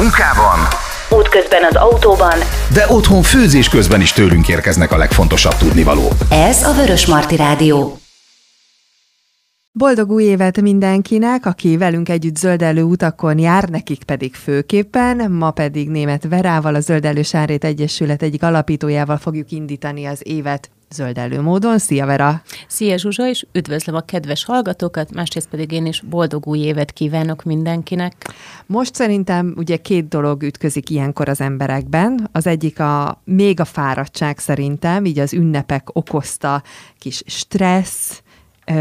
munkában, útközben az autóban, de otthon főzés közben is tőlünk érkeznek a legfontosabb tudnivalók. Ez a Vörös Marti Rádió. Boldog új évet mindenkinek, aki velünk együtt zöldelő utakon jár, nekik pedig főképpen. Ma pedig német Verával, a Zöldelő Sárét Egyesület egyik alapítójával fogjuk indítani az évet zöldelő módon. Szia Vera! Szia Zsuzsa, és üdvözlöm a kedves hallgatókat, másrészt pedig én is boldog új évet kívánok mindenkinek. Most szerintem ugye két dolog ütközik ilyenkor az emberekben. Az egyik a még a fáradtság szerintem, így az ünnepek okozta kis stressz,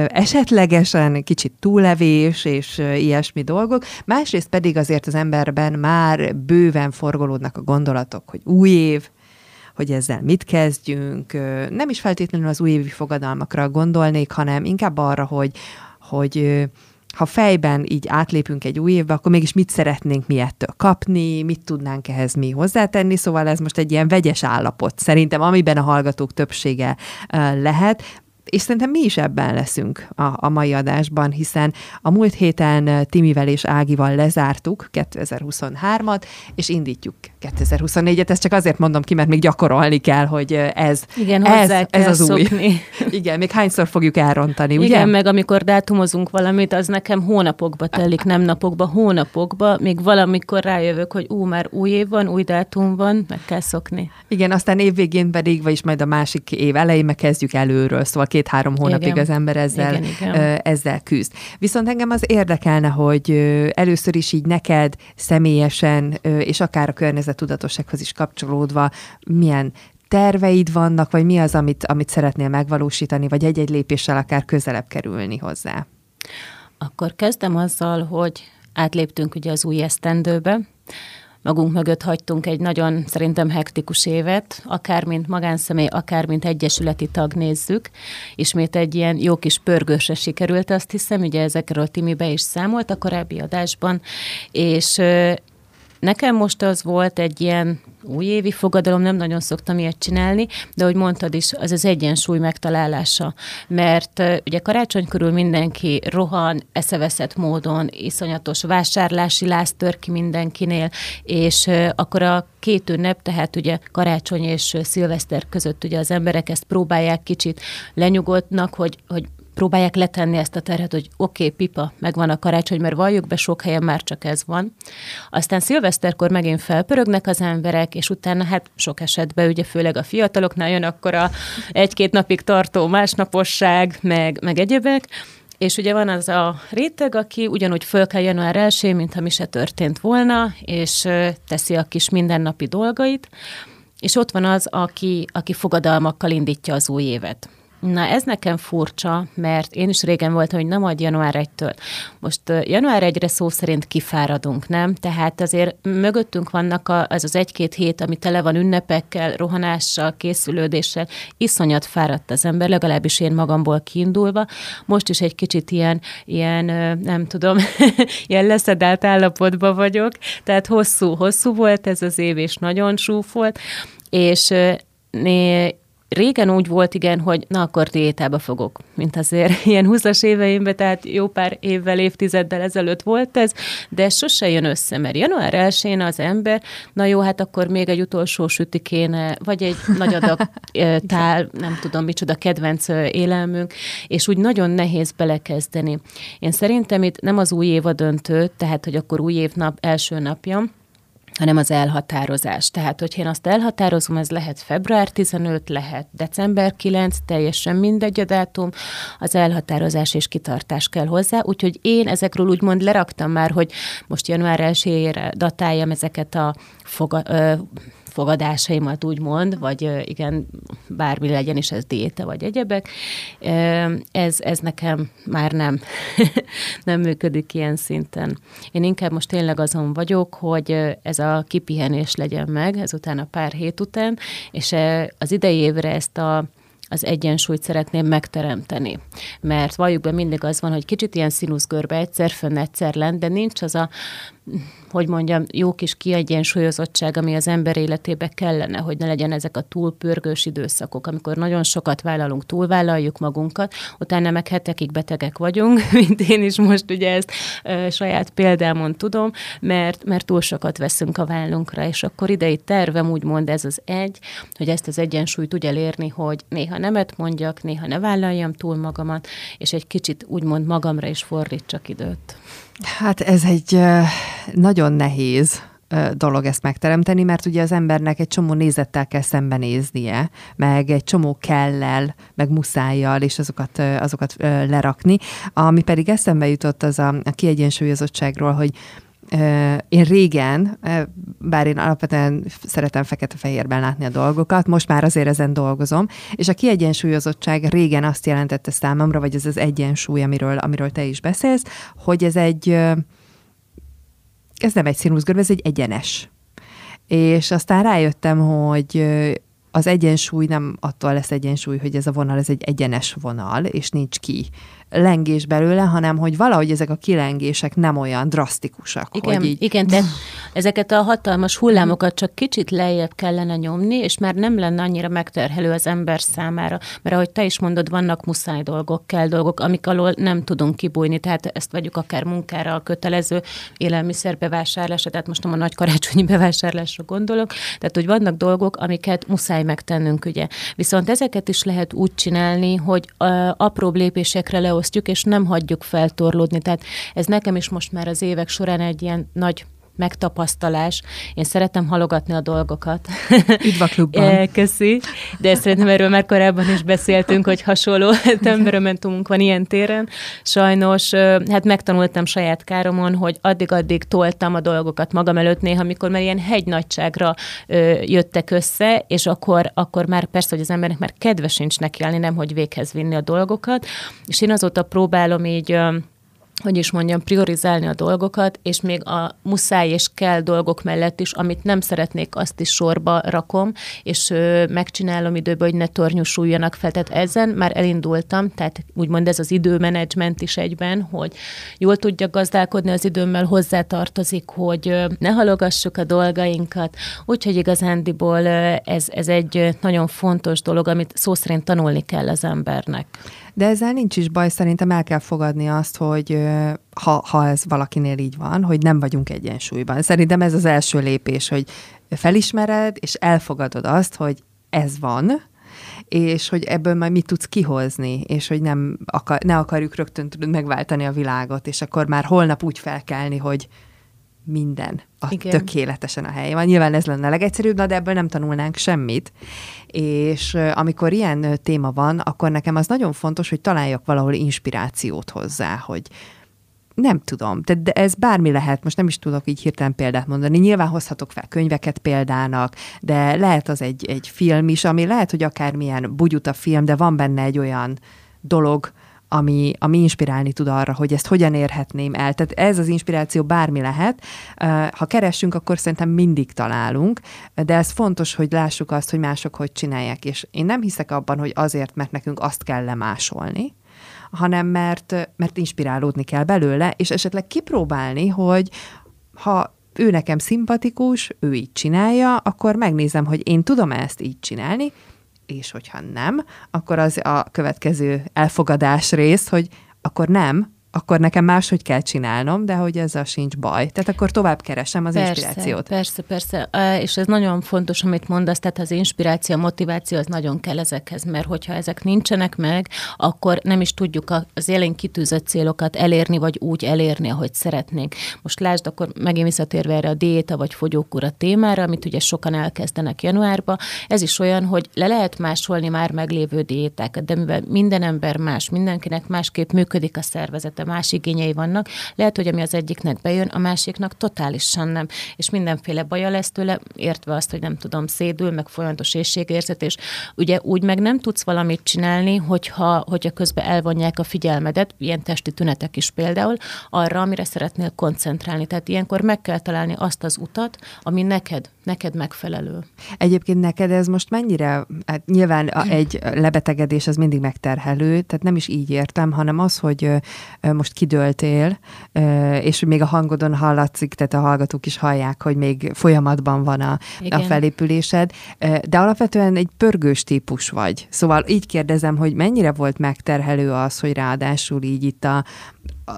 esetlegesen kicsit túllevés és ilyesmi dolgok, másrészt pedig azért az emberben már bőven forgolódnak a gondolatok, hogy új év, hogy ezzel mit kezdjünk. Nem is feltétlenül az újévi fogadalmakra gondolnék, hanem inkább arra, hogy, hogy ha fejben így átlépünk egy új évbe, akkor mégis mit szeretnénk mi ettől kapni, mit tudnánk ehhez mi hozzátenni, szóval ez most egy ilyen vegyes állapot szerintem, amiben a hallgatók többsége lehet, és szerintem mi is ebben leszünk a, a mai adásban, hiszen a múlt héten Timivel és Ágival lezártuk 2023-at, és indítjuk 2024-et. Ezt csak azért mondom ki, mert még gyakorolni kell, hogy ez, Igen, ez, ez az szokni. új. Igen, még hányszor fogjuk elrontani, ugye? Igen, meg amikor dátumozunk valamit, az nekem hónapokba telik, nem napokba, hónapokba, még valamikor rájövök, hogy ú, már új év van, új dátum van, meg kell szokni. Igen, aztán évvégén pedig, vagyis majd a másik év elején meg kezdjük előről, szóval két-három hónapig igen. az ember ezzel, igen, igen. ezzel küzd. Viszont engem az érdekelne, hogy először is így neked személyesen, és akár a környezetudatossághoz is kapcsolódva, milyen terveid vannak, vagy mi az, amit, amit szeretnél megvalósítani, vagy egy-egy lépéssel akár közelebb kerülni hozzá? Akkor kezdem azzal, hogy átléptünk ugye az új esztendőbe, magunk mögött hagytunk egy nagyon szerintem hektikus évet, akár mint magánszemély, akár mint egyesületi tag nézzük. Ismét egy ilyen jó kis pörgősre sikerült, azt hiszem, ugye ezekről Timi be is számolt a korábbi adásban, és Nekem most az volt egy ilyen újévi fogadalom, nem nagyon szoktam ilyet csinálni, de hogy mondtad is, az az egyensúly megtalálása. Mert ugye karácsony körül mindenki rohan, eszeveszett módon, iszonyatos vásárlási láz tör ki mindenkinél, és akkor a két ünnep, tehát ugye karácsony és szilveszter között ugye az emberek ezt próbálják kicsit lenyugodnak, hogy, hogy próbálják letenni ezt a terhet, hogy oké, okay, pipa, megvan a karácsony, mert valljuk be, sok helyen már csak ez van. Aztán szilveszterkor megint felpörögnek az emberek, és utána hát sok esetben, ugye főleg a fiataloknál jön akkor a egy-két napig tartó másnaposság, meg, meg egyebek, és ugye van az a réteg, aki ugyanúgy föl kell január 1 mintha mi se történt volna, és teszi a kis mindennapi dolgait, és ott van az, aki, aki fogadalmakkal indítja az új évet. Na ez nekem furcsa, mert én is régen voltam, hogy nem ad január 1-től. Most január 1-re szó szerint kifáradunk, nem? Tehát azért mögöttünk vannak a, az az egy-két hét, ami tele van ünnepekkel, rohanással, készülődéssel. Iszonyat fáradt az ember, legalábbis én magamból kiindulva. Most is egy kicsit ilyen, ilyen nem tudom, ilyen leszedált állapotban vagyok. Tehát hosszú, hosszú volt ez az év, és nagyon súfolt. És né, régen úgy volt, igen, hogy na akkor diétába fogok, mint azért ilyen 20-as éveimben, tehát jó pár évvel, évtizeddel ezelőtt volt ez, de sose jön össze, mert január 1 az ember, na jó, hát akkor még egy utolsó süti kéne, vagy egy nagy adag tál, nem tudom micsoda kedvenc élelmünk, és úgy nagyon nehéz belekezdeni. Én szerintem itt nem az új év a döntő, tehát hogy akkor új évnap első napja, hanem az elhatározás. Tehát, hogyha én azt elhatározom, ez lehet február 15, lehet december 9, teljesen mindegy a dátum, az elhatározás és kitartás kell hozzá, úgyhogy én ezekről úgymond leraktam már, hogy most január 1-ére datáljam ezeket a foga, ö, fogadásaimat úgymond, vagy igen, bármi legyen is ez diéta, vagy egyebek, ez, ez nekem már nem, nem működik ilyen szinten. Én inkább most tényleg azon vagyok, hogy ez a kipihenés legyen meg, ezután a pár hét után, és az idei évre ezt a az egyensúlyt szeretném megteremteni. Mert valljuk be mindig az van, hogy kicsit ilyen színuszgörbe egyszer fönn, egyszer lent, de nincs az a hogy mondjam, jó kis kiegyensúlyozottság, ami az ember életébe kellene, hogy ne legyen ezek a túlpörgős időszakok, amikor nagyon sokat vállalunk, túlvállaljuk magunkat, utána meg hetekig betegek vagyunk, mint én is most ugye ezt e, saját példámon tudom, mert, mert túl sokat veszünk a vállunkra, és akkor idei tervem úgymond ez az egy, hogy ezt az egyensúlyt úgy elérni, hogy néha nemet mondjak, néha ne vállaljam túl magamat, és egy kicsit úgymond magamra is fordítsak időt. Hát ez egy nagyon nehéz dolog ezt megteremteni, mert ugye az embernek egy csomó nézettel kell szembenéznie, meg egy csomó kellel, meg muszájjal, és azokat, azokat lerakni. Ami pedig eszembe jutott az a, a kiegyensúlyozottságról, hogy én régen, bár én alapvetően szeretem fekete-fehérben látni a dolgokat, most már azért ezen dolgozom, és a kiegyensúlyozottság régen azt jelentette számomra, vagy ez az egyensúly, amiről, amiről te is beszélsz, hogy ez egy, ez nem egy színuszgörv, ez egy egyenes. És aztán rájöttem, hogy az egyensúly nem attól lesz egyensúly, hogy ez a vonal, ez egy egyenes vonal, és nincs ki lengés belőle, hanem hogy valahogy ezek a kilengések nem olyan drasztikusak. Igen, hogy így... igen de ezeket a hatalmas hullámokat csak kicsit lejjebb kellene nyomni, és már nem lenne annyira megterhelő az ember számára. Mert ahogy te is mondod, vannak muszáj dolgok, kell dolgok, amik alól nem tudunk kibújni. Tehát ezt vegyük akár munkára, a kötelező élelmiszerbevásárlásra, tehát most nem a nagy karácsonyi bevásárlásra gondolok. Tehát, hogy vannak dolgok, amiket muszáj megtennünk, ugye. Viszont ezeket is lehet úgy csinálni, hogy apró lépésekre le megosztjuk, és nem hagyjuk feltorlódni. Tehát ez nekem is most már az évek során egy ilyen nagy megtapasztalás. Én szeretem halogatni a dolgokat. Üdv a klubban. Köszi. De szerintem erről már korábban is beszéltünk, hogy hasonló temperamentumunk van ilyen téren. Sajnos, hát megtanultam saját káromon, hogy addig-addig toltam a dolgokat magam előtt néha, amikor már ilyen hegynagyságra jöttek össze, és akkor, akkor már persze, hogy az embernek már kedve sincs nekiállni, nem hogy véghez vinni a dolgokat. És én azóta próbálom így hogy is mondjam, priorizálni a dolgokat, és még a muszáj és kell dolgok mellett is, amit nem szeretnék, azt is sorba rakom, és ö, megcsinálom időben, hogy ne tornyosuljanak fel. Tehát ezen már elindultam, tehát úgymond ez az időmenedzsment is egyben, hogy jól tudja gazdálkodni az időmmel, hozzátartozik, hogy ö, ne halogassuk a dolgainkat, úgyhogy igazándiból ö, ez, ez egy nagyon fontos dolog, amit szó szerint tanulni kell az embernek. De ezzel nincs is baj, szerintem el kell fogadni azt, hogy ha, ha ez valakinél így van, hogy nem vagyunk egyensúlyban. Szerintem ez az első lépés, hogy felismered, és elfogadod azt, hogy ez van, és hogy ebből majd mit tudsz kihozni, és hogy nem akar, ne akarjuk rögtön megváltani a világot, és akkor már holnap úgy felkelni, hogy minden a Igen. tökéletesen a helyén van. Nyilván ez lenne a legegyszerűbb, de ebből nem tanulnánk semmit. És amikor ilyen téma van, akkor nekem az nagyon fontos, hogy találjak valahol inspirációt hozzá, hogy nem tudom, de, de ez bármi lehet, most nem is tudok így hirtelen példát mondani. Nyilván hozhatok fel könyveket példának, de lehet az egy, egy film is, ami lehet, hogy akármilyen bugyuta film, de van benne egy olyan dolog, ami, ami inspirálni tud arra, hogy ezt hogyan érhetném el. Tehát ez az inspiráció bármi lehet. Ha keresünk, akkor szerintem mindig találunk, de ez fontos, hogy lássuk azt, hogy mások hogy csinálják. És én nem hiszek abban, hogy azért, mert nekünk azt kell lemásolni, hanem mert, mert inspirálódni kell belőle, és esetleg kipróbálni, hogy ha ő nekem szimpatikus, ő így csinálja, akkor megnézem, hogy én tudom ezt így csinálni, és hogyha nem, akkor az a következő elfogadás rész, hogy akkor nem, akkor nekem máshogy kell csinálnom, de hogy ezzel sincs baj. Tehát akkor tovább keresem az persze, inspirációt. Persze, persze. És ez nagyon fontos, amit mondasz, tehát az inspiráció, a motiváció az nagyon kell ezekhez, mert hogyha ezek nincsenek meg, akkor nem is tudjuk az élén kitűzött célokat elérni, vagy úgy elérni, ahogy szeretnénk. Most lásd, akkor megint visszatérve erre a diéta vagy fogyókúra témára, amit ugye sokan elkezdenek januárba, ez is olyan, hogy le lehet másolni már meglévő diétákat, de mivel minden ember más, mindenkinek másképp működik a szervezet, de más igényei vannak. Lehet, hogy ami az egyiknek bejön, a másiknak totálisan nem. És mindenféle baja lesz tőle, értve azt, hogy nem tudom, szédül, meg folyamatos éjségérzet, és ugye úgy meg nem tudsz valamit csinálni, hogyha, hogyha közben elvonják a figyelmedet, ilyen testi tünetek is például, arra, amire szeretnél koncentrálni. Tehát ilyenkor meg kell találni azt az utat, ami neked, neked megfelelő. Egyébként neked ez most mennyire, hát nyilván egy lebetegedés az mindig megterhelő, tehát nem is így értem, hanem az, hogy most kidőltél, és még a hangodon hallatszik, tehát a hallgatók is hallják, hogy még folyamatban van a, a felépülésed, de alapvetően egy pörgős típus vagy. Szóval így kérdezem, hogy mennyire volt megterhelő az, hogy ráadásul így itt a,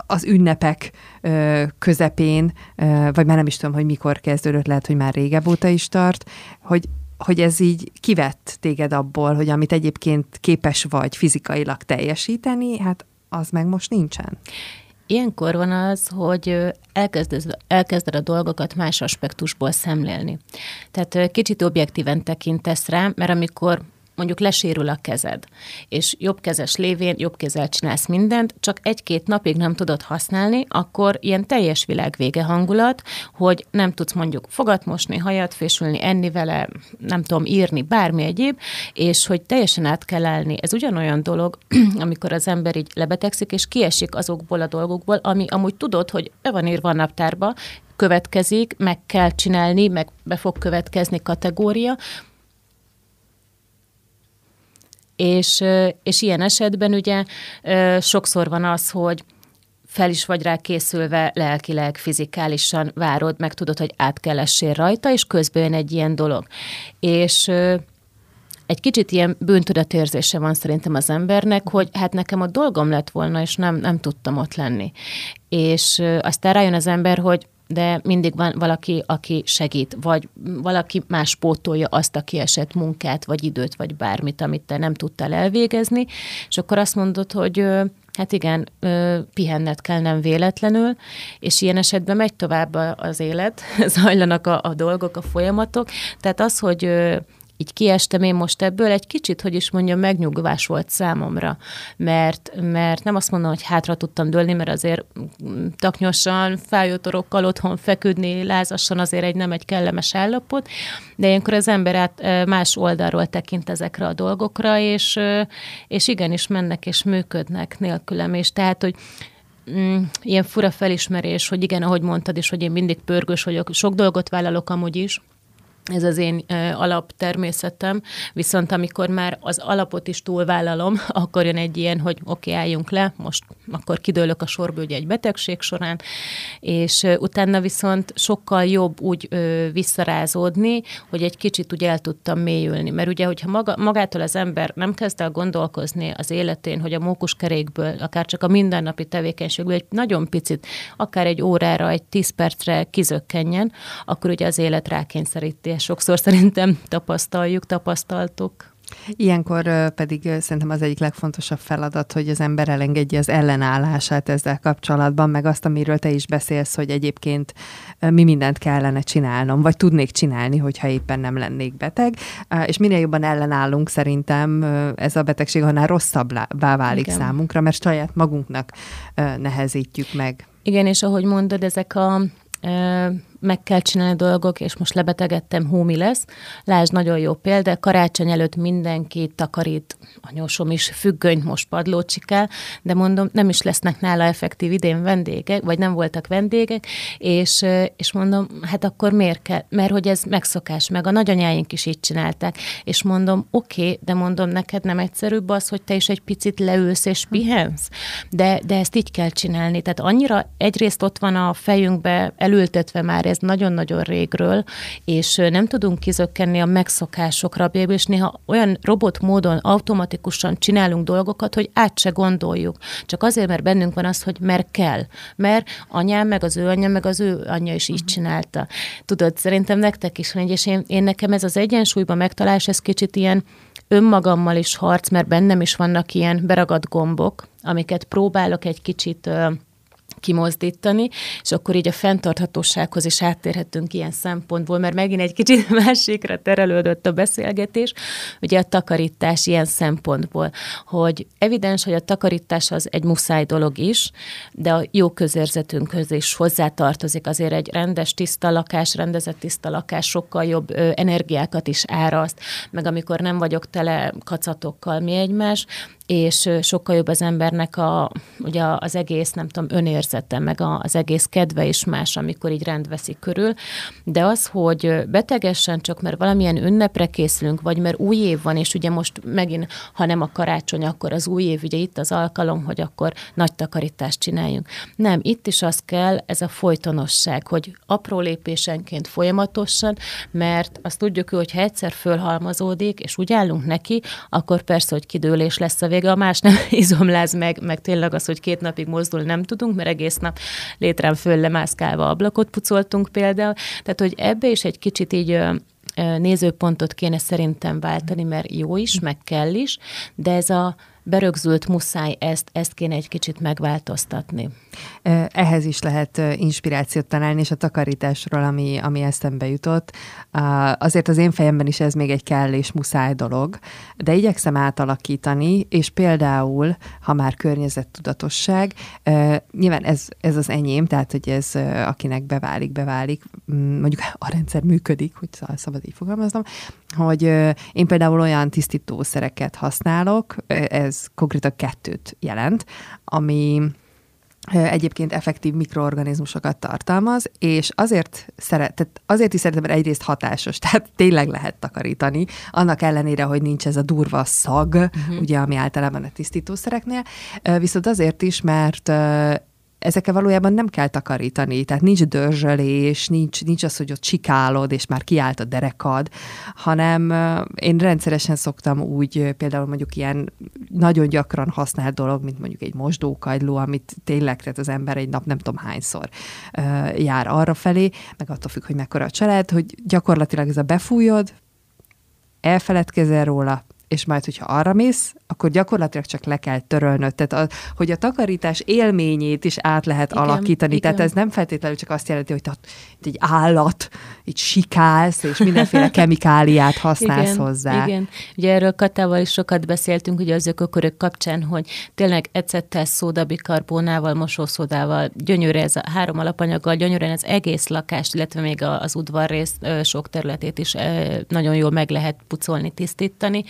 az ünnepek közepén, vagy már nem is tudom, hogy mikor kezdődött, lehet, hogy már régebb óta is tart, hogy hogy ez így kivett téged abból, hogy amit egyébként képes vagy fizikailag teljesíteni, hát az meg most nincsen. Ilyenkor van az, hogy elkezded, elkezded a dolgokat más aspektusból szemlélni. Tehát kicsit objektíven tekintesz rá, mert amikor mondjuk lesérül a kezed, és jobbkezes lévén jobb kezel csinálsz mindent, csak egy-két napig nem tudod használni, akkor ilyen teljes világvége hangulat, hogy nem tudsz mondjuk fogat mosni, hajat fésülni, enni vele, nem tudom, írni, bármi egyéb, és hogy teljesen át kell állni. Ez ugyanolyan dolog, amikor az ember így lebetegszik, és kiesik azokból a dolgokból, ami amúgy tudod, hogy be van írva a naptárba, következik, meg kell csinálni, meg be fog következni kategória, és, és ilyen esetben ugye sokszor van az, hogy fel is vagy rá készülve lelkileg, fizikálisan várod, meg tudod, hogy át kell essél rajta, és közben jön egy ilyen dolog. És egy kicsit ilyen bűntudatérzése van szerintem az embernek, hogy hát nekem a dolgom lett volna, és nem, nem tudtam ott lenni. És aztán rájön az ember, hogy de mindig van valaki, aki segít, vagy valaki más pótolja azt a kiesett munkát, vagy időt, vagy bármit, amit te nem tudtál elvégezni, és akkor azt mondod, hogy hát igen, pihennet kell nem véletlenül, és ilyen esetben megy tovább az élet, zajlanak a, a dolgok, a folyamatok, tehát az, hogy így kiestem én most ebből, egy kicsit, hogy is mondjam, megnyugvás volt számomra, mert, mert nem azt mondom, hogy hátra tudtam dőlni, mert azért taknyosan, fájótorokkal otthon feküdni, lázassan azért egy nem egy kellemes állapot, de ilyenkor az ember át más oldalról tekint ezekre a dolgokra, és, és igenis mennek és működnek nélkülem, és tehát, hogy mm, ilyen fura felismerés, hogy igen, ahogy mondtad is, hogy én mindig pörgős vagyok, sok dolgot vállalok amúgy is, ez az én alaptermészetem, viszont amikor már az alapot is túlvállalom, akkor jön egy ilyen, hogy oké, okay, álljunk le, most akkor kidőlök a sorba ugye egy betegség során, és utána viszont sokkal jobb úgy ö, visszarázódni, hogy egy kicsit úgy el tudtam mélyülni, mert ugye, hogyha maga, magától az ember nem kezd el gondolkozni az életén, hogy a mókuskerékből, akár csak a mindennapi tevékenységből egy nagyon picit, akár egy órára, egy tíz percre kizökkenjen, akkor ugye az élet rákényszeríti ezt sokszor szerintem tapasztaljuk, tapasztaltuk. Ilyenkor pedig szerintem az egyik legfontosabb feladat, hogy az ember elengedje az ellenállását ezzel kapcsolatban, meg azt, amiről te is beszélsz, hogy egyébként mi mindent kellene csinálnom, vagy tudnék csinálni, hogyha éppen nem lennék beteg. És minél jobban ellenállunk, szerintem ez a betegség annál rosszabbá válik Igen. számunkra, mert saját magunknak nehezítjük meg. Igen, és ahogy mondod, ezek a meg kell csinálni dolgok, és most lebetegedtem, hómi lesz. Lásd, nagyon jó példa, karácsony előtt mindenki takarít, anyósom is függönyt most padlócsikál, de mondom, nem is lesznek nála effektív idén vendégek, vagy nem voltak vendégek, és, és mondom, hát akkor miért kell? Mert hogy ez megszokás, meg a nagyanyáink is így csinálták, és mondom, oké, okay, de mondom, neked nem egyszerűbb az, hogy te is egy picit leülsz és pihensz, de, de ezt így kell csinálni. Tehát annyira egyrészt ott van a fejünkbe elültetve már ez nagyon-nagyon régről, és nem tudunk kizökkenni a megszokásokra, és néha olyan robot módon automatikusan csinálunk dolgokat, hogy át se gondoljuk. Csak azért, mert bennünk van az, hogy mert kell. Mert anyám, meg az ő anyja, meg az ő anyja is így mhm. csinálta. Tudod, szerintem nektek is van egy, és én, én nekem ez az egyensúlyban megtalálás, ez kicsit ilyen önmagammal is harc, mert bennem is vannak ilyen beragadt gombok, amiket próbálok egy kicsit kimozdítani, és akkor így a fenntarthatósághoz is áttérhetünk ilyen szempontból, mert megint egy kicsit másikra terelődött a beszélgetés, ugye a takarítás ilyen szempontból, hogy evidens, hogy a takarítás az egy muszáj dolog is, de a jó közérzetünkhöz is hozzátartozik azért egy rendes, tiszta lakás, rendezett tiszta lakás sokkal jobb ö, energiákat is áraszt, meg amikor nem vagyok tele kacatokkal mi egymás, és sokkal jobb az embernek a, ugye az egész, nem tudom, önérzete, meg az egész kedve is más, amikor így rend veszik körül. De az, hogy betegesen csak mert valamilyen ünnepre készülünk, vagy mert új év van, és ugye most megint, ha nem a karácsony, akkor az új év, ugye itt az alkalom, hogy akkor nagy takarítást csináljunk. Nem, itt is az kell, ez a folytonosság, hogy apró lépésenként folyamatosan, mert azt tudjuk, hogy ha egyszer fölhalmazódik, és úgy állunk neki, akkor persze, hogy kidőlés lesz a vége, a más nem izomláz meg, meg tényleg az, hogy két napig mozdulni nem tudunk, mert egész nap létrán föl lemászkálva ablakot pucoltunk például. Tehát, hogy ebbe is egy kicsit így nézőpontot kéne szerintem váltani, mert jó is, meg kell is, de ez a berögzült muszáj ezt, ezt kéne egy kicsit megváltoztatni. Ehhez is lehet inspirációt találni, és a takarításról, ami, ami eszembe jutott. Azért az én fejemben is ez még egy kell és muszáj dolog, de igyekszem átalakítani, és például, ha már környezettudatosság, nyilván ez, ez az enyém, tehát hogy ez akinek beválik, beválik, mondjuk a rendszer működik, hogy szabad így fogalmaznom, hogy én például olyan tisztítószereket használok, ez konkrétan kettőt jelent, ami egyébként effektív mikroorganizmusokat tartalmaz, és azért, szeret, tehát azért is szeretem, mert egyrészt hatásos, tehát tényleg lehet takarítani, annak ellenére, hogy nincs ez a durva szag, uh-huh. ugye, ami általában a tisztítószereknél, viszont azért is, mert ezekkel valójában nem kell takarítani, tehát nincs dörzsölés, nincs, nincs az, hogy ott csikálod, és már kiállt a derekad, hanem én rendszeresen szoktam úgy például mondjuk ilyen nagyon gyakran használt dolog, mint mondjuk egy mosdókagyló, amit tényleg, tehát az ember egy nap nem tudom hányszor jár arra felé, meg attól függ, hogy mekkora a család, hogy gyakorlatilag ez a befújod, elfeledkezel róla, és majd, hogyha arra mész, akkor gyakorlatilag csak le kell törölnöd. Tehát, a, hogy a takarítás élményét is át lehet igen, alakítani. Igen. Tehát ez nem feltétlenül csak azt jelenti, hogy te egy állat, így sikálsz, és mindenféle kemikáliát használsz igen, hozzá. Igen, ugye erről Katával is sokat beszéltünk, ugye az ökokörök kapcsán, hogy tényleg ecettel, szódabikarbónával, mosószódával, gyönyörű ez a három alapanyaggal, gyönyörűen az egész lakást, illetve még az udvarrész sok területét is nagyon jól meg lehet pucolni, tisztítani.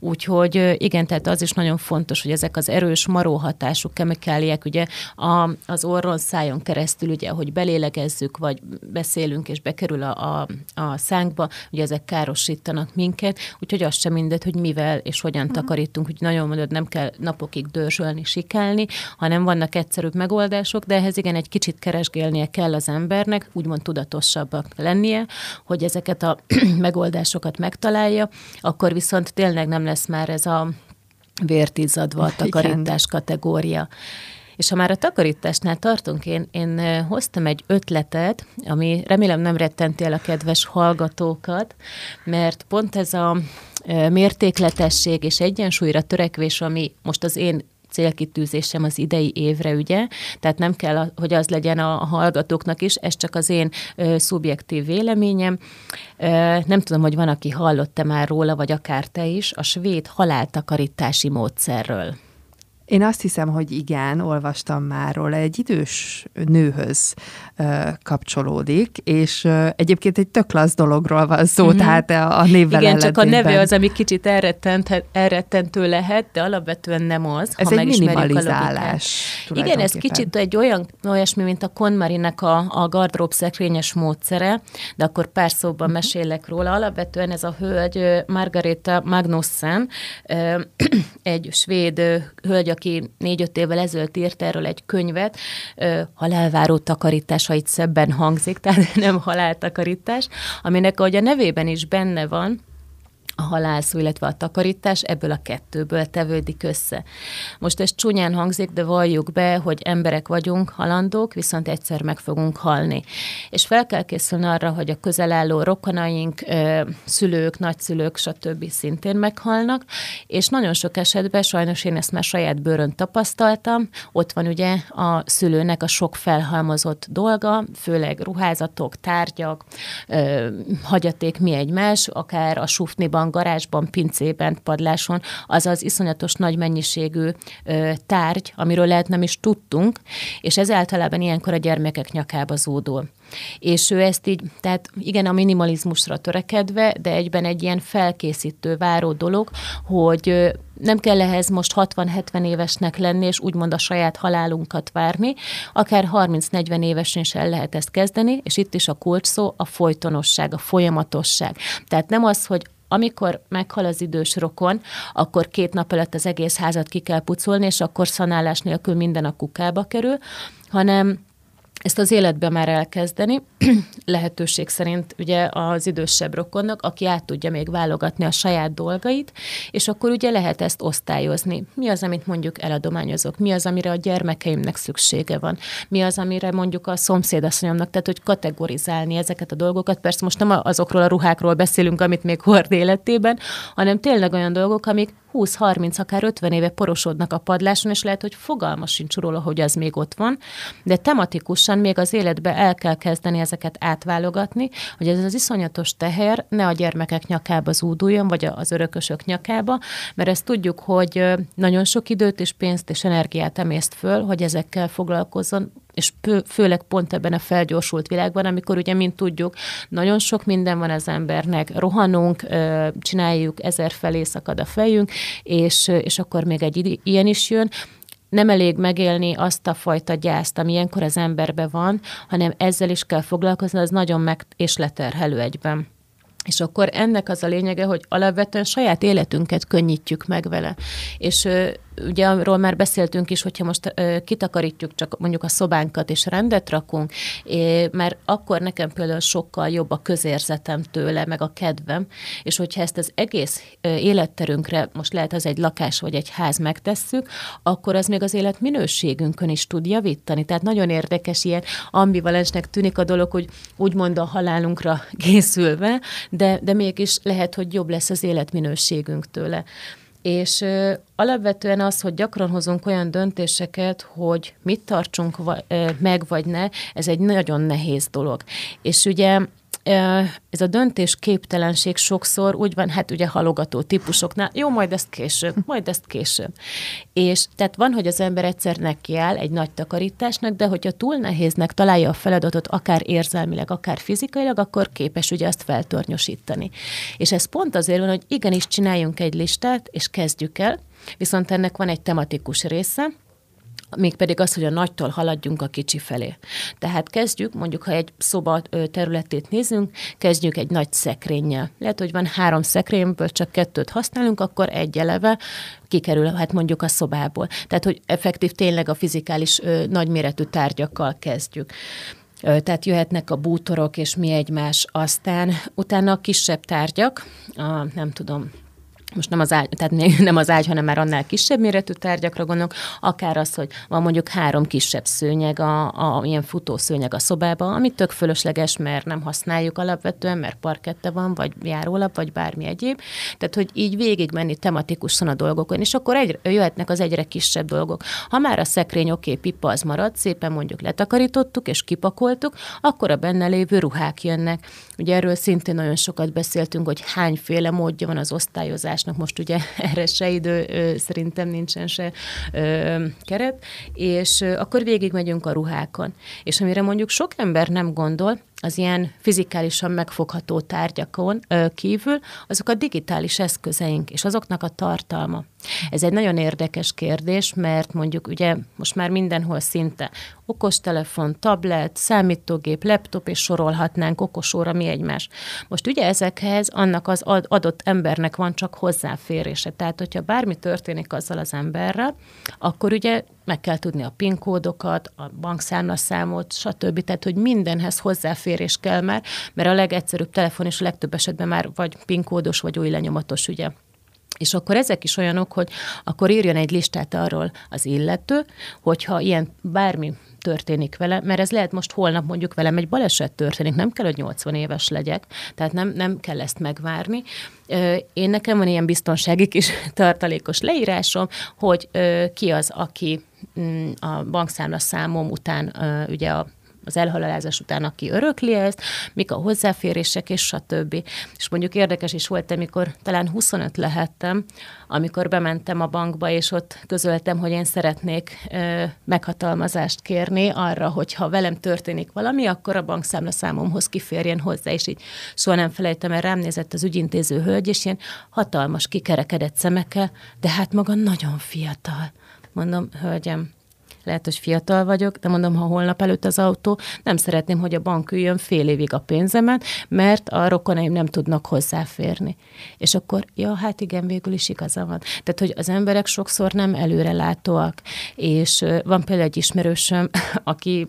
Úgyhogy igen, tehát az is nagyon fontos, hogy ezek az erős maró hatású kemikáliák, ugye a, az orron szájon keresztül, ugye, hogy belélegezzük, vagy beszélünk, és bekerül a, a, a szánkba, ugye ezek károsítanak minket, úgyhogy az sem mindegy, hogy mivel és hogyan uh-huh. takarítunk, hogy nagyon mondod, nem kell napokig dörzsölni, sikálni, hanem vannak egyszerűbb megoldások, de ehhez igen, egy kicsit keresgélnie kell az embernek, úgymond tudatosabbak lennie, hogy ezeket a megoldásokat megtalálja, akkor viszont tényleg nem lesz már ez a vértizadva a takarítás Igen. kategória. És ha már a takarításnál tartunk, én, én hoztam egy ötletet, ami remélem nem rettenti el a kedves hallgatókat, mert pont ez a mértékletesség és egyensúlyra törekvés, ami most az én célkitűzésem az idei évre, ugye? Tehát nem kell, hogy az legyen a hallgatóknak is, ez csak az én ö, szubjektív véleményem. Ö, nem tudom, hogy van, aki hallott-e már róla, vagy akár te is, a svéd haláltakarítási módszerről. Én azt hiszem, hogy igen, olvastam már róla, egy idős nőhöz ö, kapcsolódik, és ö, egyébként egy tök klassz dologról van szó, mm-hmm. tehát a, a névvel Igen, csak a neve az, ami kicsit elrettent, elrettentő lehet, de alapvetően nem az, ez ha egy minimalizálás. Igen, ez kicsit egy olyan, olyasmi, mint a Konmarinek a, a gardrób szekrényes módszere, de akkor pár szóban mm-hmm. mesélek róla. Alapvetően ez a hölgy, Margareta Magnussen, egy svéd hölgy, aki négy-öt évvel ezelőtt írt erről egy könyvet, halálváró takarítás, ha itt szebben hangzik, tehát nem haláltakarítás, aminek ahogy a nevében is benne van, a halászó, illetve a takarítás ebből a kettőből tevődik össze. Most ez csúnyán hangzik, de valljuk be, hogy emberek vagyunk, halandók, viszont egyszer meg fogunk halni. És fel kell készülni arra, hogy a közelálló rokonaink, szülők, nagyszülők, stb. szintén meghalnak, és nagyon sok esetben, sajnos én ezt már saját bőrön tapasztaltam, ott van ugye a szülőnek a sok felhalmozott dolga, főleg ruházatok, tárgyak, hagyaték, mi egymás, akár a sufniban garázsban, pincében, padláson, az az iszonyatos nagy mennyiségű ö, tárgy, amiről lehet nem is tudtunk, és ez általában ilyenkor a gyermekek nyakába zúdul. És ő ezt így, tehát igen, a minimalizmusra törekedve, de egyben egy ilyen felkészítő, váró dolog, hogy nem kell ehhez most 60-70 évesnek lenni, és úgymond a saját halálunkat várni, akár 30-40 évesen is el lehet ezt kezdeni, és itt is a kulcs szó a folytonosság, a folyamatosság. Tehát nem az, hogy amikor meghal az idős rokon, akkor két nap alatt az egész házat ki kell pucolni, és akkor szanálás nélkül minden a kukába kerül, hanem ezt az életbe már elkezdeni, lehetőség szerint ugye az idősebb rokonnak, aki át tudja még válogatni a saját dolgait, és akkor ugye lehet ezt osztályozni. Mi az, amit mondjuk eladományozok? Mi az, amire a gyermekeimnek szüksége van? Mi az, amire mondjuk a szomszédasszonyomnak, tehát hogy kategorizálni ezeket a dolgokat. Persze most nem azokról a ruhákról beszélünk, amit még hord életében, hanem tényleg olyan dolgok, amik 20-30, akár 50 éve porosodnak a padláson, és lehet, hogy fogalma sincs róla, hogy az még ott van, de tematikusan még az életbe el kell kezdeni ezeket átválogatni, hogy ez az iszonyatos teher ne a gyermekek nyakába zúduljon, vagy az örökösök nyakába, mert ezt tudjuk, hogy nagyon sok időt és pénzt és energiát emészt föl, hogy ezekkel foglalkozzon, és főleg pont ebben a felgyorsult világban, amikor ugye, mint tudjuk, nagyon sok minden van az embernek, rohanunk, csináljuk, ezer felé szakad a fejünk, és, és akkor még egy ilyen is jön, nem elég megélni azt a fajta gyászt, ami ilyenkor az emberbe van, hanem ezzel is kell foglalkozni, az nagyon meg és leterhelő egyben. És akkor ennek az a lényege, hogy alapvetően saját életünket könnyítjük meg vele. És ugye arról már beszéltünk is, hogyha most kitakarítjuk csak mondjuk a szobánkat és rendet rakunk, mert akkor nekem például sokkal jobb a közérzetem tőle, meg a kedvem, és hogyha ezt az egész életterünkre, most lehet az egy lakás vagy egy ház megtesszük, akkor az még az élet minőségünkön is tud javítani. Tehát nagyon érdekes, ilyen ambivalensnek tűnik a dolog, hogy úgymond a halálunkra készülve, de, de mégis lehet, hogy jobb lesz az életminőségünk tőle. És ö, alapvetően az, hogy gyakran hozunk olyan döntéseket, hogy mit tartsunk va- ö, meg, vagy ne, ez egy nagyon nehéz dolog. És ugye ez a döntés képtelenség sokszor úgy van, hát ugye halogató típusoknál, jó, majd ezt később, majd ezt később. És tehát van, hogy az ember egyszer nekiáll egy nagy takarításnak, de hogyha túl nehéznek találja a feladatot, akár érzelmileg, akár fizikailag, akkor képes ugye azt feltornyosítani. És ez pont azért van, hogy igenis csináljunk egy listát, és kezdjük el, viszont ennek van egy tematikus része, mégpedig az, hogy a nagytól haladjunk a kicsi felé. Tehát kezdjük, mondjuk ha egy szoba területét nézünk, kezdjük egy nagy szekrényel. Lehet, hogy van három szekrényből csak kettőt használunk, akkor egy eleve kikerülhet mondjuk a szobából. Tehát, hogy effektív tényleg a fizikális nagyméretű tárgyakkal kezdjük. Tehát jöhetnek a bútorok és mi egymás, aztán utána a kisebb tárgyak, a, nem tudom, most nem az ágy, tehát nem az ágy, hanem már annál kisebb méretű tárgyakra gondolok, akár az, hogy van mondjuk három kisebb szőnyeg, a, a ilyen szőnyeg a szobában, amit tök fölösleges, mert nem használjuk alapvetően, mert parkette van, vagy járólap, vagy bármi egyéb. Tehát, hogy így végig menni tematikusan a dolgokon, és akkor egyre, jöhetnek az egyre kisebb dolgok. Ha már a szekrény oké, okay, pipa az marad, szépen mondjuk letakarítottuk és kipakoltuk, akkor a benne lévő ruhák jönnek. Ugye erről szintén nagyon sokat beszéltünk, hogy hányféle módja van az osztályozás kutatásnak most ugye erre se idő, szerintem nincsen se keret, és akkor végigmegyünk a ruhákon. És amire mondjuk sok ember nem gondol, az ilyen fizikálisan megfogható tárgyakon kívül, azok a digitális eszközeink, és azoknak a tartalma. Ez egy nagyon érdekes kérdés, mert mondjuk ugye most már mindenhol szinte okostelefon, tablet, számítógép, laptop, és sorolhatnánk okosóra mi egymás. Most ugye ezekhez annak az adott embernek van csak hozzáférése. Tehát, hogyha bármi történik azzal az emberrel, akkor ugye meg kell tudni a PIN kódokat, a bankszámlaszámot, stb. Tehát, hogy mindenhez hozzáférés kell már, mert a legegyszerűbb telefon is a legtöbb esetben már vagy PIN kódos, vagy új lenyomatos, ugye. És akkor ezek is olyanok, hogy akkor írjon egy listát arról az illető, hogyha ilyen bármi történik vele, mert ez lehet most holnap mondjuk velem egy baleset történik, nem kell, hogy 80 éves legyek, tehát nem, nem kell ezt megvárni. Én nekem van ilyen biztonsági kis tartalékos leírásom, hogy ki az, aki mm, a bankszámla számom után ugye a az elhalálozás után, aki örökli ezt, mik a hozzáférések, és stb. És mondjuk érdekes is volt, amikor talán 25 lehettem, amikor bementem a bankba, és ott közöltem, hogy én szeretnék ö, meghatalmazást kérni arra, hogy ha velem történik valami, akkor a bankszámla számomhoz kiférjen hozzá, és így soha nem felejtem, mert rám nézett az ügyintéző hölgy, és ilyen hatalmas, kikerekedett szemekkel, de hát maga nagyon fiatal. Mondom, hölgyem, lehet, hogy fiatal vagyok, de mondom, ha holnap előtt az autó, nem szeretném, hogy a bank üljön fél évig a pénzemet, mert a rokonaim nem tudnak hozzáférni. És akkor, ja, hát igen, végül is igaza van. Tehát, hogy az emberek sokszor nem előrelátóak, és van például egy ismerősöm, aki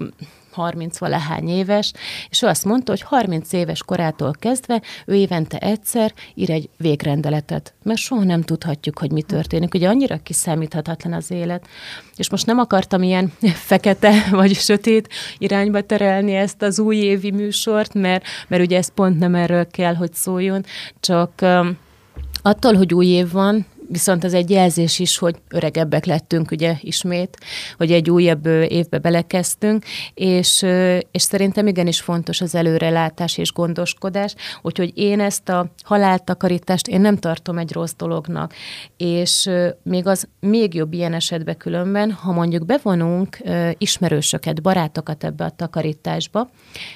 30 valahány éves, és ő azt mondta, hogy 30 éves korától kezdve ő évente egyszer ír egy végrendeletet, mert soha nem tudhatjuk, hogy mi történik. Ugye annyira kiszámíthatatlan az élet. És most nem akartam ilyen fekete vagy sötét irányba terelni ezt az újévi műsort, mert, mert ugye ez pont nem erről kell, hogy szóljon, csak attól, hogy új év van, viszont ez egy jelzés is, hogy öregebbek lettünk ugye ismét, hogy egy újabb évbe belekezdtünk, és, és szerintem igenis fontos az előrelátás és gondoskodás, úgyhogy én ezt a haláltakarítást én nem tartom egy rossz dolognak, és még az még jobb ilyen esetben különben, ha mondjuk bevonunk ismerősöket, barátokat ebbe a takarításba,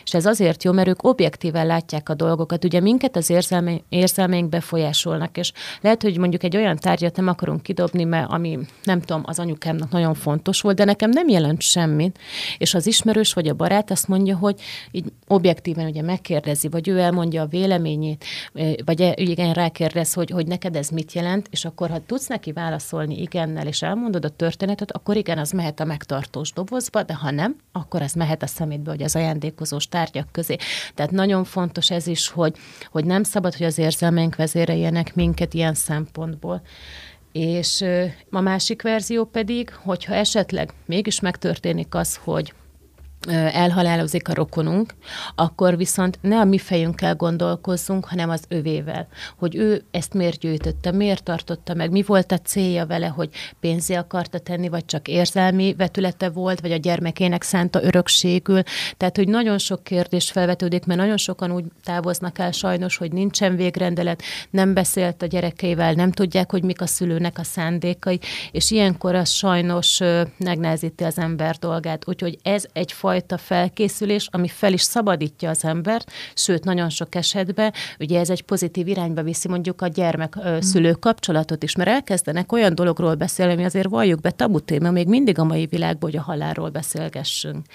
és ez azért jó, mert ők objektíven látják a dolgokat. Ugye minket az érzelmeink befolyásolnak, és lehet, hogy mondjuk egy olyan tárgyat nem akarunk kidobni, mert ami nem tudom, az anyukámnak nagyon fontos volt, de nekem nem jelent semmit. És az ismerős vagy a barát azt mondja, hogy így objektíven ugye megkérdezi, vagy ő elmondja a véleményét, vagy e, igen, rákérdez, hogy, hogy neked ez mit jelent, és akkor ha tudsz neki válaszolni igennel, és elmondod a történetet, akkor igen, az mehet a megtartós dobozba, de ha nem, akkor az mehet a szemétbe, hogy az ajándékozós tárgyak közé. Tehát nagyon fontos ez is, hogy, hogy nem szabad, hogy az érzelmeink vezéreljenek minket ilyen szempontból. És a másik verzió pedig, hogyha esetleg mégis megtörténik az, hogy elhalálozik a rokonunk, akkor viszont ne a mi fejünkkel gondolkozzunk, hanem az övével. Hogy ő ezt miért gyűjtötte, miért tartotta meg, mi volt a célja vele, hogy pénzé akarta tenni, vagy csak érzelmi vetülete volt, vagy a gyermekének szánta örökségül. Tehát, hogy nagyon sok kérdés felvetődik, mert nagyon sokan úgy távoznak el sajnos, hogy nincsen végrendelet, nem beszélt a gyerekeivel, nem tudják, hogy mik a szülőnek a szándékai, és ilyenkor az sajnos megnehezíti az ember dolgát. Úgyhogy ez egyfajta fajta felkészülés, ami fel is szabadítja az embert, sőt, nagyon sok esetben ugye ez egy pozitív irányba viszi mondjuk a gyermek-szülő mm. kapcsolatot is, mert elkezdenek olyan dologról beszélni, ami azért valljuk be tabu téma, még mindig a mai világban, hogy a halálról beszélgessünk.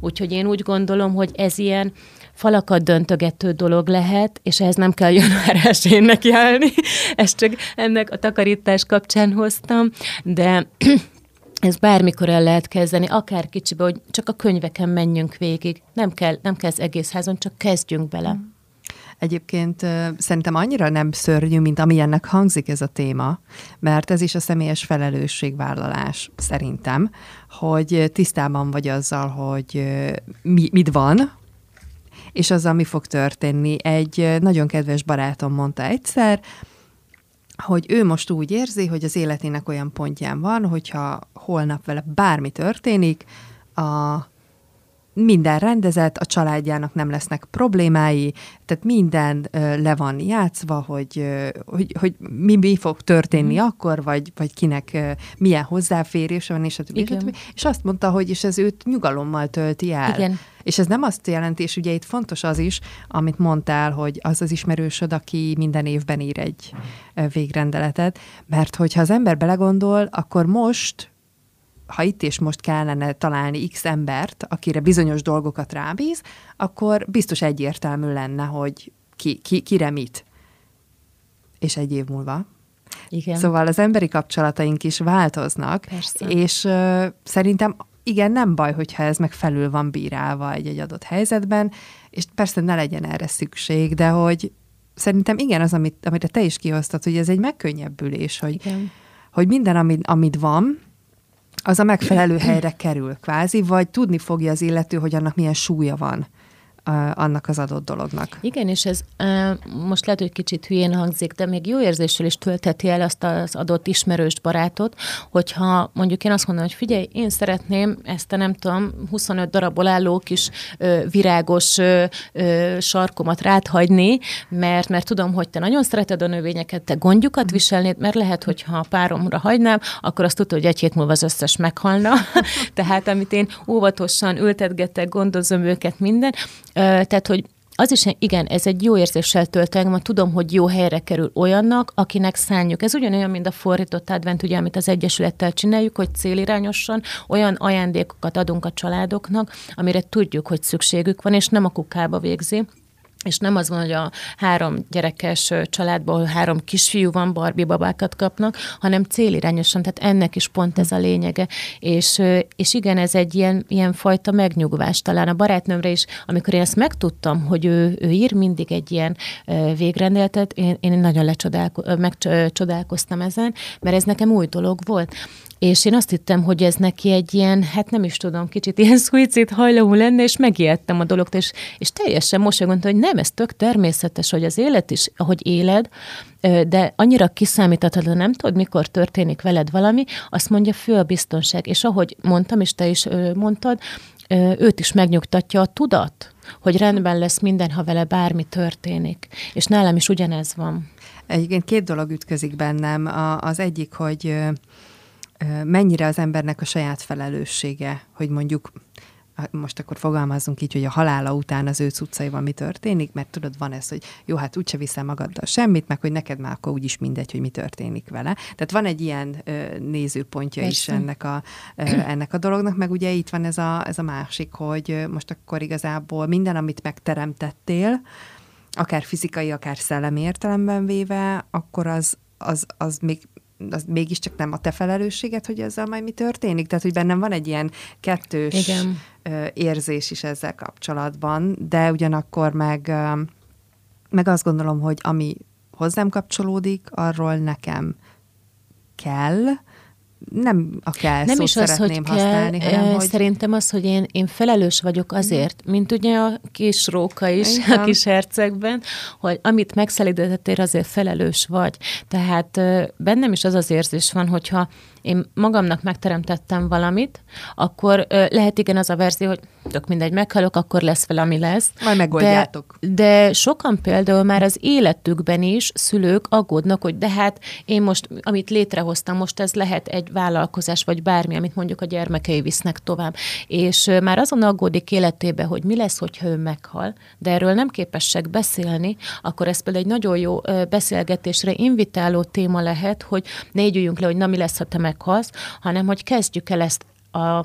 Úgyhogy én úgy gondolom, hogy ez ilyen falakat döntögető dolog lehet, és ehhez nem kell január 1 nekiállni. Ezt csak ennek a takarítás kapcsán hoztam, de ez bármikor el lehet kezdeni, akár kicsibe, hogy csak a könyveken menjünk végig. Nem kell, nem kell az egész házon, csak kezdjünk bele. Mm. Egyébként szerintem annyira nem szörnyű, mint amilyennek hangzik ez a téma, mert ez is a személyes felelősségvállalás szerintem, hogy tisztában vagy azzal, hogy mi, mit van, és azzal mi fog történni. Egy nagyon kedves barátom mondta egyszer, hogy ő most úgy érzi, hogy az életének olyan pontján van, hogyha holnap vele bármi történik, a minden rendezett, a családjának nem lesznek problémái, tehát minden ö, le van játszva, hogy, ö, hogy, hogy mi, mi fog történni mm. akkor, vagy, vagy kinek ö, milyen hozzáférése van, és, a többi, és, azt mondta, hogy és ez őt nyugalommal tölti el. Igen. És ez nem azt jelenti, és ugye itt fontos az is, amit mondtál, hogy az az ismerősöd, aki minden évben ír egy végrendeletet, mert hogyha az ember belegondol, akkor most ha itt és most kellene találni x embert, akire bizonyos dolgokat rábíz, akkor biztos egyértelmű lenne, hogy ki, ki, kire mit. És egy év múlva. Igen. Szóval az emberi kapcsolataink is változnak, Persze. és uh, szerintem igen, nem baj, hogyha ez meg felül van bírálva egy-egy adott helyzetben, és persze ne legyen erre szükség, de hogy szerintem igen, az, amit, amit te is kihoztad, hogy ez egy megkönnyebbülés, hogy, igen. hogy minden, amit, amit van, az a megfelelő helyre kerül, kvázi, vagy tudni fogja az illető, hogy annak milyen súlya van annak az adott dolognak. Igen, és ez most lehet, hogy kicsit hülyén hangzik, de még jó érzéssel is töltheti el azt az adott ismerős barátot, hogyha mondjuk én azt mondom, hogy figyelj, én szeretném ezt a nem tudom, 25 darabból álló kis virágos sarkomat ráthagyni, mert, mert tudom, hogy te nagyon szereted a növényeket, te gondjukat viselnéd, mert lehet, hogy ha páromra hagynám, akkor azt tudod, hogy egy hét múlva az összes meghalna. Tehát amit én óvatosan ültetgetek, gondozom őket, minden. Tehát, hogy az is, igen, ez egy jó érzéssel tölt el, ma tudom, hogy jó helyre kerül olyannak, akinek szánjuk. Ez ugyanolyan, mint a fordított advent, ugye, amit az Egyesülettel csináljuk, hogy célirányosan olyan ajándékokat adunk a családoknak, amire tudjuk, hogy szükségük van, és nem a kukába végzi, és nem az van, hogy a három gyerekes családból három kisfiú van, Barbie babákat kapnak, hanem célirányosan, tehát ennek is pont ez a lényege. És, és igen, ez egy ilyen, ilyen fajta megnyugvás. Talán a barátnőmre is, amikor én ezt megtudtam, hogy ő, ő ír mindig egy ilyen végrendeletet, én, én nagyon lecsodálko- megcsodálkoztam ezen, mert ez nekem új dolog volt. És én azt hittem, hogy ez neki egy ilyen, hát nem is tudom, kicsit ilyen szuicid hajlamú lenne, és megijedtem a dologtól, és, és teljesen mosolygott, hogy nem, ez tök természetes, hogy az élet is, ahogy éled, de annyira kiszámíthatatlan, nem tudod, mikor történik veled valami, azt mondja, fő a biztonság. És ahogy mondtam, és te is mondtad, őt is megnyugtatja a tudat, hogy rendben lesz minden, ha vele bármi történik. És nálam is ugyanez van. Egyébként két dolog ütközik bennem. Az egyik, hogy mennyire az embernek a saját felelőssége, hogy mondjuk most akkor fogalmazunk így, hogy a halála után az ő cuccaival mi történik, mert tudod, van ez, hogy jó, hát úgyse viszel magaddal semmit, meg hogy neked már akkor úgyis mindegy, hogy mi történik vele. Tehát van egy ilyen ö, nézőpontja Persze. is ennek a, ö, ennek a dolognak, meg ugye itt van ez a, ez a másik, hogy most akkor igazából minden, amit megteremtettél, akár fizikai, akár szellemi értelemben véve, akkor az, az, az még az mégiscsak nem a te felelősséged, hogy ezzel majd mi történik? Tehát, hogy bennem van egy ilyen kettős Igen. érzés is ezzel kapcsolatban, de ugyanakkor meg, meg azt gondolom, hogy ami hozzám kapcsolódik, arról nekem kell, nem a kell nem is az, hogy használni, kell, hanem hogy... Szerintem az, hogy én, én felelős vagyok azért, mint ugye a kis róka is Igen. a kis hercegben, hogy amit megszelidítettél, azért felelős vagy. Tehát bennem is az az érzés van, hogyha én magamnak megteremtettem valamit, akkor ö, lehet igen az a verzió, hogy tök mindegy, meghalok, akkor lesz vele, ami lesz. Majd megoldjátok. De, de sokan például már az életükben is szülők aggódnak, hogy de hát én most, amit létrehoztam, most ez lehet egy vállalkozás, vagy bármi, amit mondjuk a gyermekei visznek tovább. És már azon aggódik életébe, hogy mi lesz, hogyha ő meghal, de erről nem képesek beszélni, akkor ez például egy nagyon jó beszélgetésre invitáló téma lehet, hogy ne le, hogy na mi lesz, ha te meg meghalsz, hanem hogy kezdjük el ezt a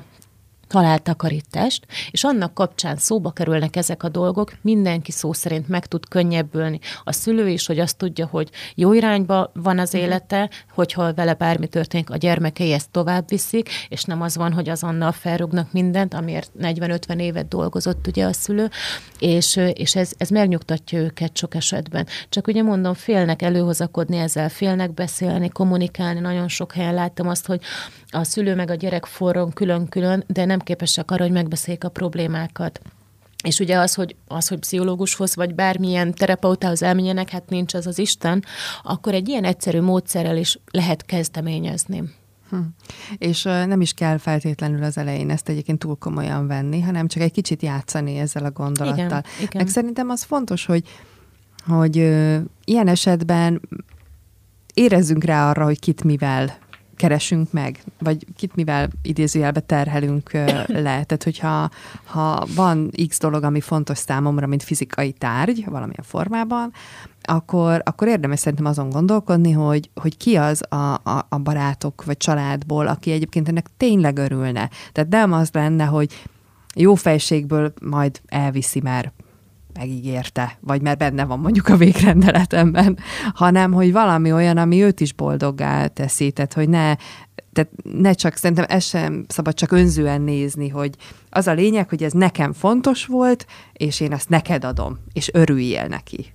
haláltakarítást, és annak kapcsán szóba kerülnek ezek a dolgok, mindenki szó szerint meg tud könnyebbülni. A szülő is, hogy azt tudja, hogy jó irányba van az mhm. élete, hogyha vele bármi történik, a gyermekei ezt tovább viszik, és nem az van, hogy azonnal felrúgnak mindent, amiért 40-50 évet dolgozott ugye a szülő, és, és ez, ez megnyugtatja őket sok esetben. Csak ugye mondom, félnek előhozakodni ezzel, félnek beszélni, kommunikálni, nagyon sok helyen láttam azt, hogy a szülő meg a gyerek forron külön-külön, de nem képesek arra, hogy megbeszéljék a problémákat. És ugye az, hogy, az, hogy pszichológushoz vagy bármilyen terapeutához elmenjenek, hát nincs az az Isten, akkor egy ilyen egyszerű módszerrel is lehet kezdeményezni. Hm. És uh, nem is kell feltétlenül az elején ezt egyébként túl komolyan venni, hanem csak egy kicsit játszani ezzel a gondolattal. Igen, igen. Meg szerintem az fontos, hogy, hogy uh, ilyen esetben érezzünk rá arra, hogy kit mivel keresünk meg, vagy kit mivel idézőjelbe terhelünk le. Tehát, hogyha ha van x dolog, ami fontos számomra, mint fizikai tárgy, valamilyen formában, akkor, akkor érdemes szerintem azon gondolkodni, hogy, hogy ki az a, a, a barátok vagy családból, aki egyébként ennek tényleg örülne. Tehát nem az lenne, hogy jó fejségből majd elviszi, mert megígérte, vagy mert benne van mondjuk a végrendeletemben, hanem hogy valami olyan, ami őt is boldoggá teszi, tehát hogy ne, tehát ne csak, szerintem ez sem szabad csak önzően nézni, hogy az a lényeg, hogy ez nekem fontos volt, és én ezt neked adom, és örüljél neki.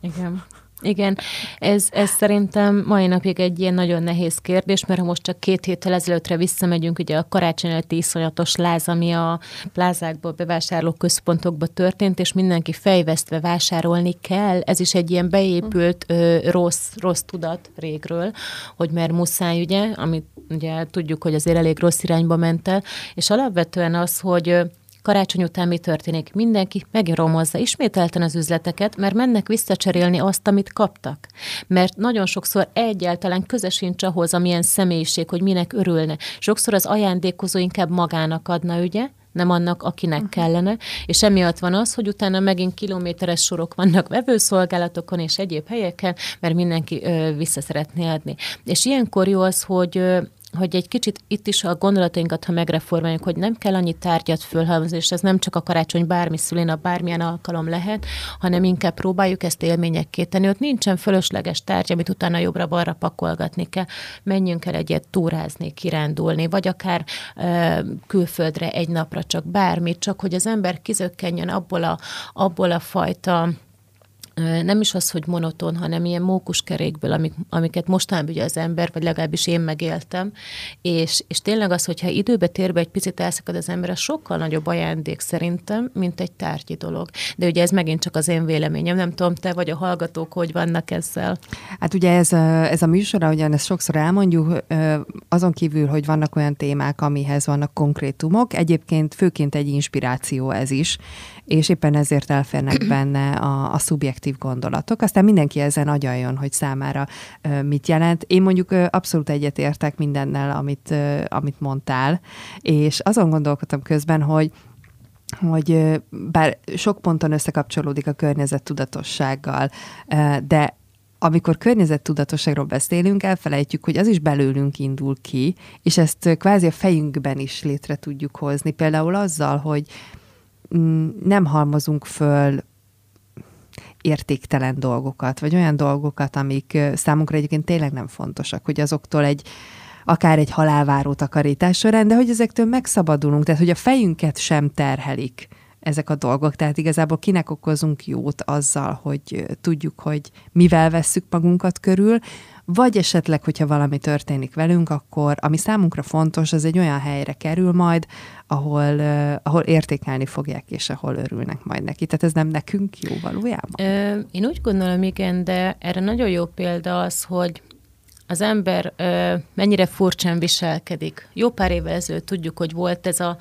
Igen. Igen, ez, ez szerintem mai napig egy ilyen nagyon nehéz kérdés, mert ha most csak két héttel ezelőttre visszamegyünk, ugye a karácsony előtti iszonyatos láz, ami a plázákba, bevásárló központokba történt, és mindenki fejvesztve vásárolni kell, ez is egy ilyen beépült ö, rossz, rossz tudat régről, hogy mert muszáj, ugye, amit ugye tudjuk, hogy azért elég rossz irányba ment el, és alapvetően az, hogy Karácsony után mi történik? Mindenki megromozza ismételten az üzleteket, mert mennek visszacserélni azt, amit kaptak. Mert nagyon sokszor egyáltalán köze sincs ahhoz, amilyen személyiség, hogy minek örülne. Sokszor az ajándékozó inkább magának adna, ugye? nem annak, akinek uh-huh. kellene, és emiatt van az, hogy utána megint kilométeres sorok vannak vevőszolgálatokon és egyéb helyeken, mert mindenki ö, vissza szeretné adni. És ilyenkor jó az, hogy ö, hogy egy kicsit itt is a gondolatainkat, ha megreformáljuk, hogy nem kell annyi tárgyat fölhalmozni, és ez nem csak a karácsony bármi a bármilyen alkalom lehet, hanem inkább próbáljuk ezt élményekké tenni. Ott nincsen fölösleges tárgy, amit utána jobbra-balra pakolgatni kell. Menjünk el egyet túrázni, kirándulni, vagy akár ö, külföldre egy napra csak bármit, csak hogy az ember kizökkenjen abból a, abból a fajta nem is az, hogy monoton, hanem ilyen mókuskerékből, amik, amiket mostanában ugye az ember, vagy legalábbis én megéltem, és, és tényleg az, hogyha időbe térbe egy picit elszakad az ember, az sokkal nagyobb ajándék szerintem, mint egy tárgyi dolog. De ugye ez megint csak az én véleményem, nem tudom, te vagy a hallgatók, hogy vannak ezzel. Hát ugye ez ez a műsor, ahogyan ezt sokszor elmondjuk, azon kívül, hogy vannak olyan témák, amihez vannak konkrétumok, egyébként főként egy inspiráció ez is, és éppen ezért elférnek benne a, a szubjektív gondolatok. Aztán mindenki ezen agyaljon, hogy számára mit jelent. Én mondjuk abszolút egyetértek mindennel, amit, amit mondtál, és azon gondolkodtam közben, hogy hogy bár sok ponton összekapcsolódik a környezet tudatossággal, de amikor környezettudatosságról beszélünk, elfelejtjük, hogy az is belőlünk indul ki, és ezt kvázi a fejünkben is létre tudjuk hozni. Például azzal, hogy nem halmozunk föl értéktelen dolgokat, vagy olyan dolgokat, amik számunkra egyébként tényleg nem fontosak, hogy azoktól egy akár egy halálváró takarítás során, de hogy ezektől megszabadulunk, tehát hogy a fejünket sem terhelik ezek a dolgok. Tehát igazából kinek okozunk jót azzal, hogy tudjuk, hogy mivel vesszük magunkat körül, vagy esetleg, hogyha valami történik velünk, akkor ami számunkra fontos, az egy olyan helyre kerül majd, ahol, uh, ahol értékelni fogják, és ahol örülnek majd neki. Tehát ez nem nekünk jó valójában? Ö, én úgy gondolom, igen, de erre nagyon jó példa az, hogy az ember ö, mennyire furcsán viselkedik. Jó pár évvel ezelőtt tudjuk, hogy volt ez a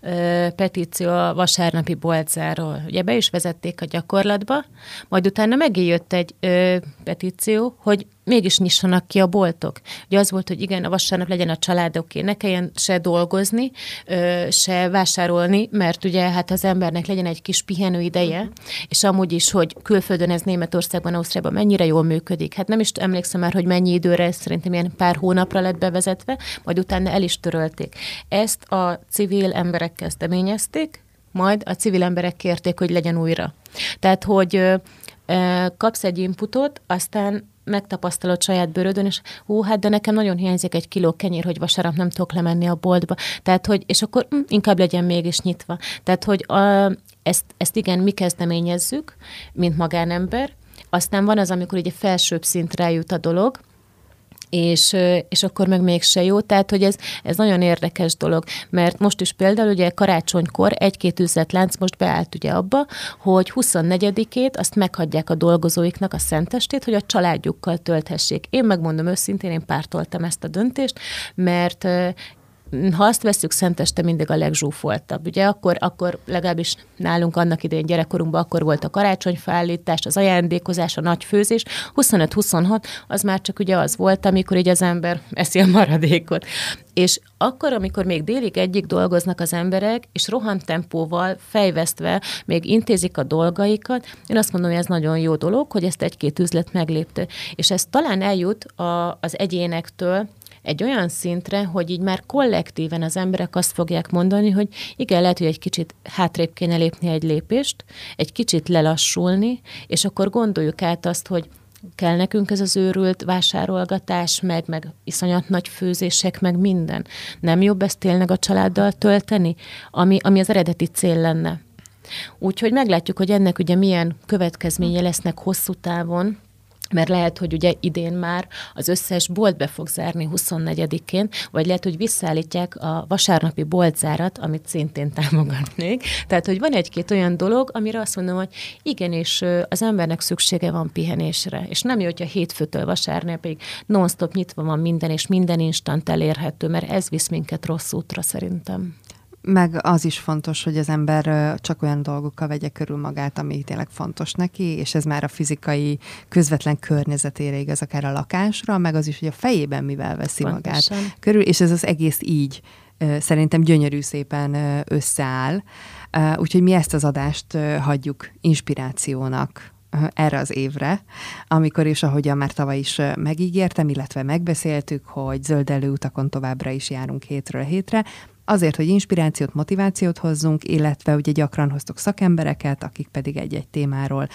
ö, petíció a vasárnapi boltzáról. Ugye be is vezették a gyakorlatba, majd utána megijött egy ö, petíció, hogy mégis nyissanak ki a boltok. Ugye az volt, hogy igen, a vasárnap legyen a családoké, ne kelljen se dolgozni, se vásárolni, mert ugye hát az embernek legyen egy kis pihenő ideje, uh-huh. és amúgy is, hogy külföldön ez Németországban, Ausztriában mennyire jól működik. Hát nem is emlékszem már, hogy mennyi időre, ez szerintem ilyen pár hónapra lett bevezetve, majd utána el is törölték. Ezt a civil emberek kezdeményezték, majd a civil emberek kérték, hogy legyen újra. Tehát, hogy kapsz egy inputot, aztán megtapasztalod saját bőrödön, és hú, hát de nekem nagyon hiányzik egy kiló kenyér, hogy vasárnap nem tudok lemenni a boltba. Tehát, hogy, és akkor hm, inkább legyen mégis nyitva. Tehát, hogy a, ezt, ezt igen, mi kezdeményezzük, mint magánember, aztán van az, amikor ugye felsőbb szintre jut a dolog, és, és akkor meg mégse jó. Tehát, hogy ez, ez nagyon érdekes dolog, mert most is például ugye karácsonykor egy-két üzletlánc most beállt ugye abba, hogy 24-ét azt meghagyják a dolgozóiknak a szentestét, hogy a családjukkal tölthessék. Én megmondom őszintén, én pártoltam ezt a döntést, mert ha azt veszük, Szenteste mindig a legzsúfoltabb. Ugye akkor, akkor legalábbis nálunk annak idején gyerekkorunkban akkor volt a karácsonyfállítás, az ajándékozás, a nagy főzés. 25-26 az már csak ugye az volt, amikor így az ember eszi a maradékot. És akkor, amikor még délig egyik dolgoznak az emberek, és rohantempóval, fejvesztve még intézik a dolgaikat, én azt mondom, hogy ez nagyon jó dolog, hogy ezt egy-két üzlet meglépte. És ez talán eljut a, az egyénektől, egy olyan szintre, hogy így már kollektíven az emberek azt fogják mondani, hogy igen, lehet, hogy egy kicsit hátrébb kéne lépni egy lépést, egy kicsit lelassulni, és akkor gondoljuk át azt, hogy kell nekünk ez az őrült vásárolgatás, meg, meg iszonyat nagy főzések, meg minden. Nem jobb ezt tényleg a családdal tölteni, ami, ami az eredeti cél lenne. Úgyhogy meglátjuk, hogy ennek ugye milyen következménye lesznek hosszú távon, mert lehet, hogy ugye idén már az összes bolt be fog zárni 24-én, vagy lehet, hogy visszaállítják a vasárnapi boltzárat, amit szintén támogatnék. Tehát, hogy van egy-két olyan dolog, amire azt mondom, hogy igenis az embernek szüksége van pihenésre, és nem jó, hogyha hétfőtől vasárnapig non-stop nyitva van minden, és minden instant elérhető, mert ez visz minket rossz útra szerintem. Meg az is fontos, hogy az ember csak olyan dolgokkal vegye körül magát, ami tényleg fontos neki, és ez már a fizikai közvetlen környezetére igaz, akár a lakásra, meg az is, hogy a fejében mivel veszi Pontosan. magát körül, és ez az egész így szerintem gyönyörű szépen összeáll. Úgyhogy mi ezt az adást hagyjuk inspirációnak erre az évre, amikor is, ahogyan már tavaly is megígértem, illetve megbeszéltük, hogy zöldelő utakon továbbra is járunk hétről hétre, Azért, hogy inspirációt, motivációt hozzunk, illetve ugye gyakran hoztok szakembereket, akik pedig egy-egy témáról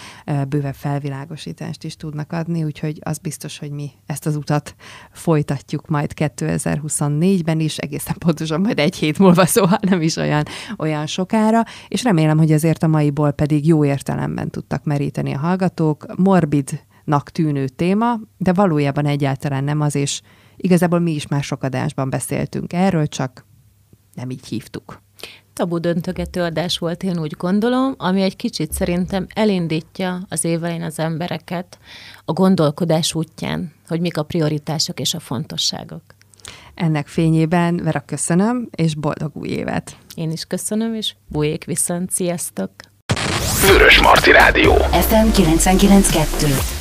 bővebb felvilágosítást is tudnak adni, úgyhogy az biztos, hogy mi ezt az utat folytatjuk majd 2024-ben is, egészen pontosan majd egy hét múlva, szóval nem is olyan, olyan sokára, és remélem, hogy azért a maiból pedig jó értelemben tudtak meríteni a hallgatók. Morbidnak tűnő téma, de valójában egyáltalán nem az, és igazából mi is már sok adásban beszéltünk erről, csak nem így hívtuk. Tabu döntögető adás volt, én úgy gondolom, ami egy kicsit szerintem elindítja az évelején az embereket a gondolkodás útján, hogy mik a prioritások és a fontosságok. Ennek fényében Vera köszönöm, és boldog új évet! Én is köszönöm, és bujék viszont, sziasztok! Vörös Marti Rádió FM 992